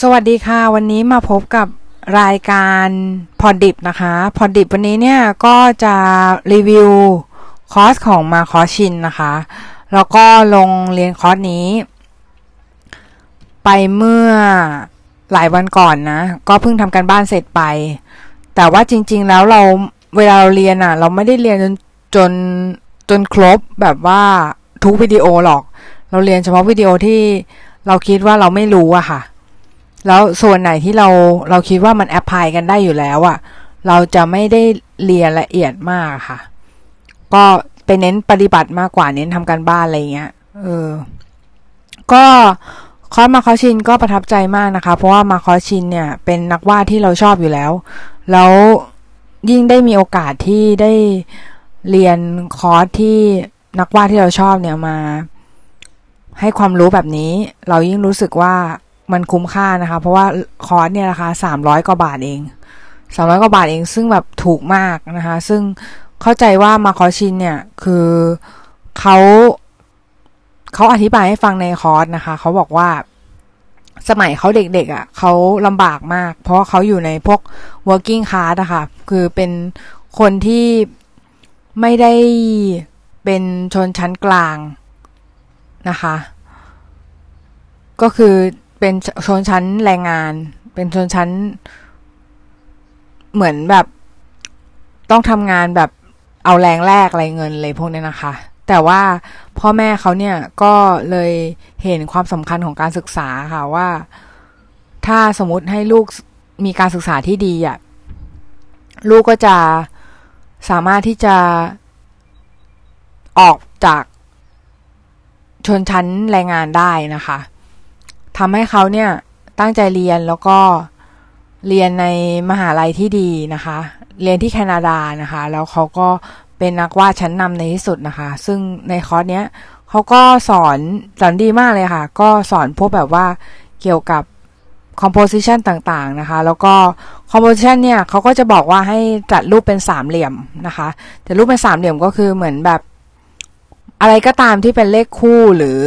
สวัสดีค่ะ วันนี้มาพบกับรายการพอดิบนะคะพอดิบวันนี้เนี่ยก็จะรีวิวคอร์สของมาคอชินนะคะ แล้วก็ลงเรียนคอร์สนี้ ไปเมื่อหลายวันก่อนนะ ก็เพิ่งทำการบ้านเสร็จไป แต่ว่าจริง ๆ แล้วเราเวลาเราเรียนอะ่ะ เราไม่ได้เรียนจนจนจนครบแบบว่าทุกวิดีโอหรอก เราเรียนเฉพาะวิดีโอที่เราคิดว่าเราไม่รู้อะค่ะ แล้วส่วนไหนที่เราเราคิดว่ามัน apply กันได้อยู่แล้วอะเราจะไม่ได้เรียนละเอียดมากค่ะ ก็ไปเน้นปฏิบัติมากกว่าเน้นทำการบ้านอะไรเงี้ย เออ ก็คอร์ส Marcos Chin ก็ประทับใจมากนะคะ เพราะว่า Marcos Chin เนี่ย เป็นนักวาดที่เราชอบอยู่แล้ว แล้วยิ่งได้มีโอกาสที่ได้เรียนคอร์สที่นักวาดที่เราชอบเนี่ยมา ให้ความรู้แบบนี้ เรายิ่งรู้สึกว่า มันคุ้มค่านะคะ เพราะว่าคอร์สเนี่ยราคาสามร้อยกว่าบาทเองสามร้อยกว่าบาทเองซึ่งแบบถูกมากนะคะ ซึ่งเข้าใจว่ามาคอชินเนี่ยคือเขาเขาอธิบายให้ฟังในคอร์สนะคะเขาบอกว่าสมัยเขาเด็กๆอะ่ะเขาลำบากมาก เพราะเขาอยู่ในพวก working class อะค่ะคือเป็นคนที่ไม่ได้เป็นชนชั้นกลางนะคะ ก็คือ เป็นชนชั้นแรงงาน เป็นชนชั้น เหมือนแบบต้องทำงานแบบเอาแรงแลกอะไรเงินเลยพวกนี้นะคะ แต่ว่าพ่อแม่เขาเนี่ยก็เลยเห็นความสำคัญของการศึกษาค่ะว่า ถ้าสมมติให้ลูกมีการศึกษาที่ดีอะลูกก็จะสามารถที่จะออกจากชนชั้นแรงงานได้นะคะ ทำให้เขาเนี่ยตั้งใจเรียนแล้วก็เรียนในมหาลัยที่ดีนะคะ เรียนที่แคนาดานะคะ แล้วเขาก็เป็นนักวาดชั้นนำในที่สุดนะคะ ซึ่งในคอร์สเนี้ยเขาก็สอนสอนดีมากเลยค่ะ ก็สอนพวกแบบว่าเกี่ยวกับ composition ต่างๆนะคะ แล้วก็ composition เนี่ยเขาก็จะบอกว่าให้จัดรูปเป็นสามเหลี่ยมนะคะแต่รูปเป็นสามเหลี่ยมก็คือเหมือนแบบ อะไรก็ตามที่เป็นเลขคู่หรือ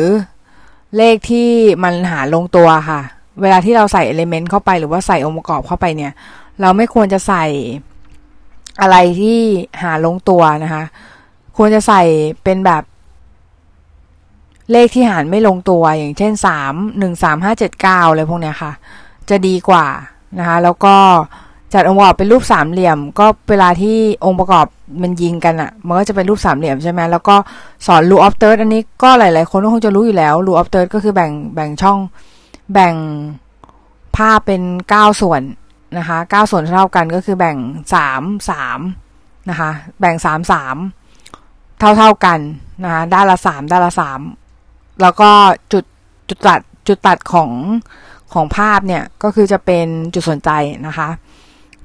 เลขที่มันหาลงตัวค่ะ เวลาที่เราใส่เอลิเมนต์เข้าไปหรือว่าใส่องค์ประกอบเข้าไปเนี่ย เราไม่ควรจะใส่อะไรที่หาลงตัวนะคะ ควรจะใส่เป็นแบบ เลขที่หารไม่ลงตัวอย่างเช่นสามหนึ่งสามห้าเจ็ดเก้าอะไรพวกเนี้ยค่ะ จะดีกว่านะคะ แล้วก็ จัดองค์ประกอบเป็นรูปสามเหลี่ยม ก็เวลาที่องค์ประกอบมันยิงกันอะ่ะ มันก็จะเป็นรูปสามเหลี่ยมใช่ไหมแล้วก็สอนรูออฟเติร์ดอันนี้ก็หลาย ๆ คนก็คงจะรู้อยู่แล้วรูออฟเติร์ดก็คือแบ่งแบ่งช่องแบ่งภาพเป็นเก้าส่วนนะคะเก้าส่วนเท่ากันก็คือแบ่งสามสามนะคะแบ่งสามสามเท่าเท่ากันนะคะด้านละสามด้านละสามแล้วก็จุดจุดตัดจุดตัดของของภาพเนี่ยก็คือจะเป็นจุดสนใจนะคะ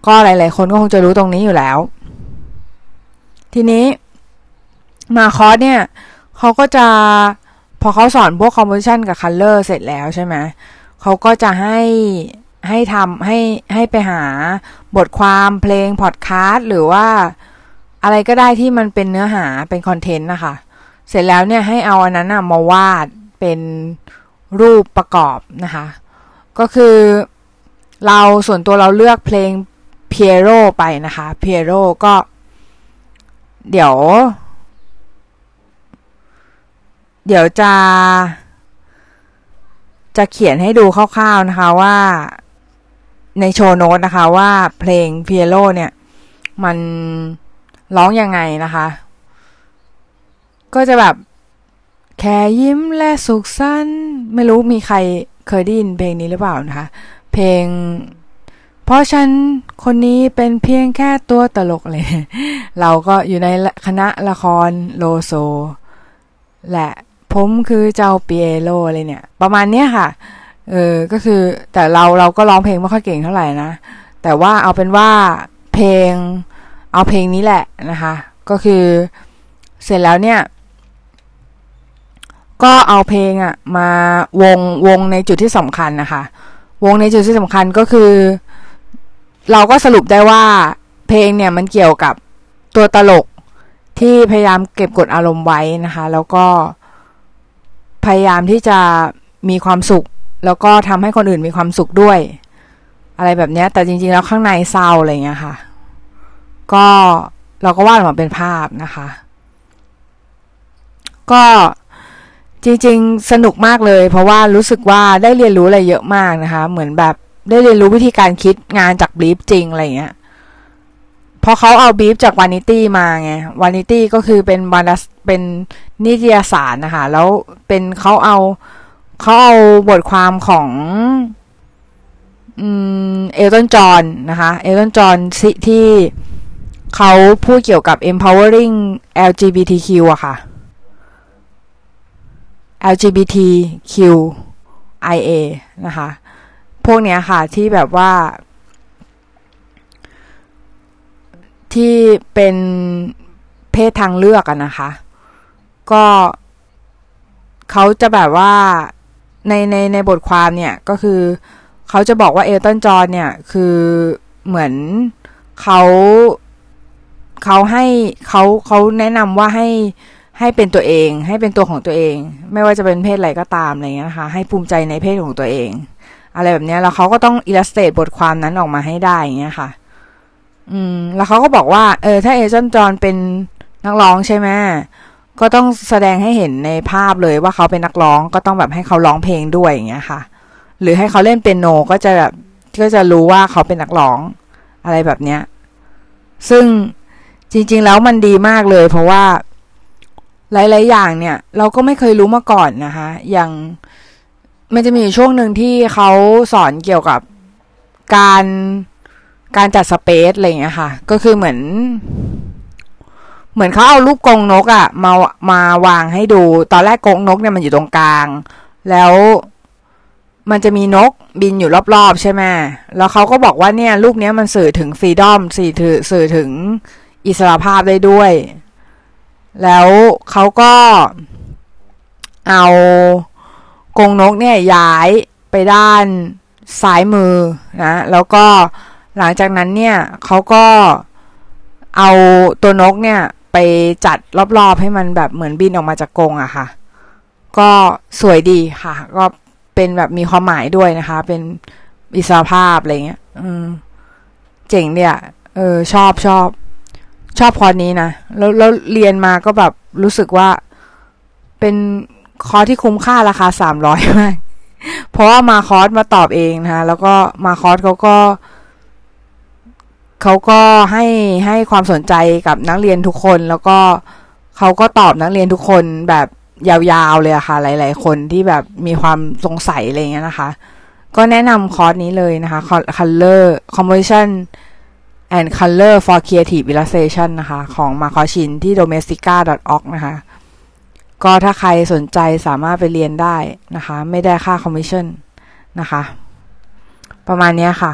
ก็หลาย ๆ คนก็คงจะรู้ตรงนี้อยู่แล้ว ทีนี้มาคอร์สเนี่ยเขาก็จะพอเขาสอนพวกคอมโพสชันกับคัลเลอร์เสร็จแล้วใช่ไหมเขาก็จะให้ให้ทำให้ให้ไปหาบทความเพลงพอดแคสต์หรือว่าอะไรก็ได้ที่มันเป็นเนื้อหาเป็นคอนเทนต์นะคะ เสร็จแล้วเนี่ยให้เอาอันนั้นมาวาดเป็นรูปประกอบนะคะ ก็คือเราส่วนตัวเราเลือกเพลง เพียโรไปนะคะเพียโรก็ เดี๋ยว เดี๋ยวจะ จะเขียนให้ดูคร่าวๆนะคะว่าในโชว์โน้ตนะคะว่าเพลงเพียโลเนี่ย มันร้องยังไงนะคะ ก็จะแบบแค่ยิ้มและสุขสันต์ไม่รู้มีใครเคยได้ยินเพลงนี้หรือเปล่านะคะ เพลง เพราะฉันคนนี้เป็นเพียงแค่ตัวตลกเลย เราก็อยู่ในคณะละครโลโซ และผมคือเจ้าเปียโลอะไรเนี่ย ประมาณเนี้ยค่ะ เออ ก็คือแต่เราเราก็ร้องเพลงไม่ค่อยเก่งเท่าไหร่นะ แต่ว่าเอาเป็นว่าเพลงเอาเพลงนี้แหละนะคะ ก็คือเสร็จแล้วเนี่ย ก็เอาเพลงอะมาวงวงในจุดที่สำคัญนะคะ วงในจุดที่สำคัญก็คือ เราก็สรุปได้ว่าเพลงเนี่ยมันเกี่ยวกับตัวตลกที่พยายามเก็บกดอารมณ์ไว้นะคะ แล้วก็พยายามที่จะมีความสุข แล้วก็ทำให้คนอื่นมีความสุขด้วย อะไรแบบนี้แต่จริงๆแล้วข้างในเศร้าอะไรเงี้ยค่ะ ก็เราก็วาดออกมาเป็นภาพนะคะ ก็จริงๆ สนุกมากเลย เพราะว่ารู้สึกว่าได้เรียนรู้อะไรเยอะมากนะคะ เหมือนแบบ ได้เรียนรู้วิธีการคิดงานจาก brief จริงอะไรเงี้ยพอเขาเอาบีฟจาก Vanity มาไง Vanity ก็คือเป็นวานัสเป็นนิตยสารนะคะ แล้วเป็นเขาเอาเขาเอาบทความของเอลตันจอห์นนะคะ เอลตันจอห์นที่เขาพูดเกี่ยวกับ empowering LGBTQ อะค่ะ LGBTQIA นะคะ พวกเนี้ยค่ะที่แบบว่า ที่เป็นเพศทางเลือกอะนะคะ ก็เขาจะแบบว่าในในในบทความเนี่ยก็คือเขาจะบอกว่าเอลตันจอนเนี่ยคือเหมือนเขาเขาให้เขาเขาแนะนำว่าให้ให้เป็นตัวเอง ให้เป็นตัวของตัวเอง ไม่ว่าจะเป็นเพศอะไรก็ตามอะไรเงี้ยนะคะให้ภูมิใจในเพศของตัวเอง อะไรแบบนี้แล้วเขาก็ต้องอิลลัสเตรตบทความนั้นออกมาให้ได้อย่างเงี้ยค่ะ อืม แล้วเขาก็บอกว่า เออ ถ้าเอเจนต์จอนเป็นนักร้องใช่ไหมก็ต้องแสดงให้เห็นในภาพเลยว่าเขาเป็นนักร้องก็ต้องแบบให้เขาร้องเพลงด้วยอย่างเงี้ยค่ะ หรือให้เขาเล่นเป็นโนก็จะแบบก็จะรู้ว่าเขาเป็นนักร้องอะไรแบบเนี้ย ซึ่งจริง ๆ แล้วมันดีมากเลย เพราะว่าหลาย ๆ อย่างเนี่ย เราก็ไม่เคยรู้มาก่อนนะคะ อย่าง มันจะมีช่วงหนึ่งที่เขาสอนเกี่ยวกับการการจัดสเปซอะไรเงี้ยค่ะ ก็คือเหมือน เหมือนเขาเอารูปกรงนกอะ่ะมามาวางให้ดู ตอนแรกกรงนกเนี่ยมันอยู่ตรงกลาง แล้วมันจะมีนกบินอยู่รอบๆใช่ไหมแล้วเขาก็บอกว่าเนี่ยรูปนี้มันสื่อถึงฟรีดอมสื่อถือสื่อถึงอิสระภาพได้ด้วย แล้วเขาก็เอา กงนกเนี่ยย้ายไปด้านซ้ายมือนะแล้วก็หลังจากนั้นเนี่ยเขาก็เอาตัวนกเนี่ยไปจัดรอบๆให้มันแบบเหมือนบินออกมาจากกรงอะค่ะ ก็สวยดีค่ะ ก็เป็นแบบมีความหมายด้วยนะคะ เป็นอิสรภาพอะไรเงี้ยอืมเจ๋งเนี่ยเออชอบชอบชอบคอร์สนี้นะแล้วแล้วเรียนมาก็แบบรู้สึกว่าเป็น คอร์สที่คุ้มค่าราคาสามร้อยมากเพราะว่ามาคอร์สมาตอบเองนะคะแล้วก็มาคอร์สเขาก็เขาก็ให้ให้ความสนใจกับนักเรียนทุกคน แล้วก็เขาก็ตอบนักเรียนทุกคนแบบยาวๆเลยอะค่ะ หลาย ๆ คนที่แบบมีความสงสัยอะไรเงี้ยนะคะ ก็แนะนำคอร์สนี้เลยนะคะ color composition and color for creative illustration นะคะ ของ Marcos Chin ที่ domestika.org นะคะ ก็ถ้าใครสนใจสามารถไปเรียนได้นะคะ ไม่ได้ค่าคอมมิชชั่นนะคะ ประมาณนี้ค่ะ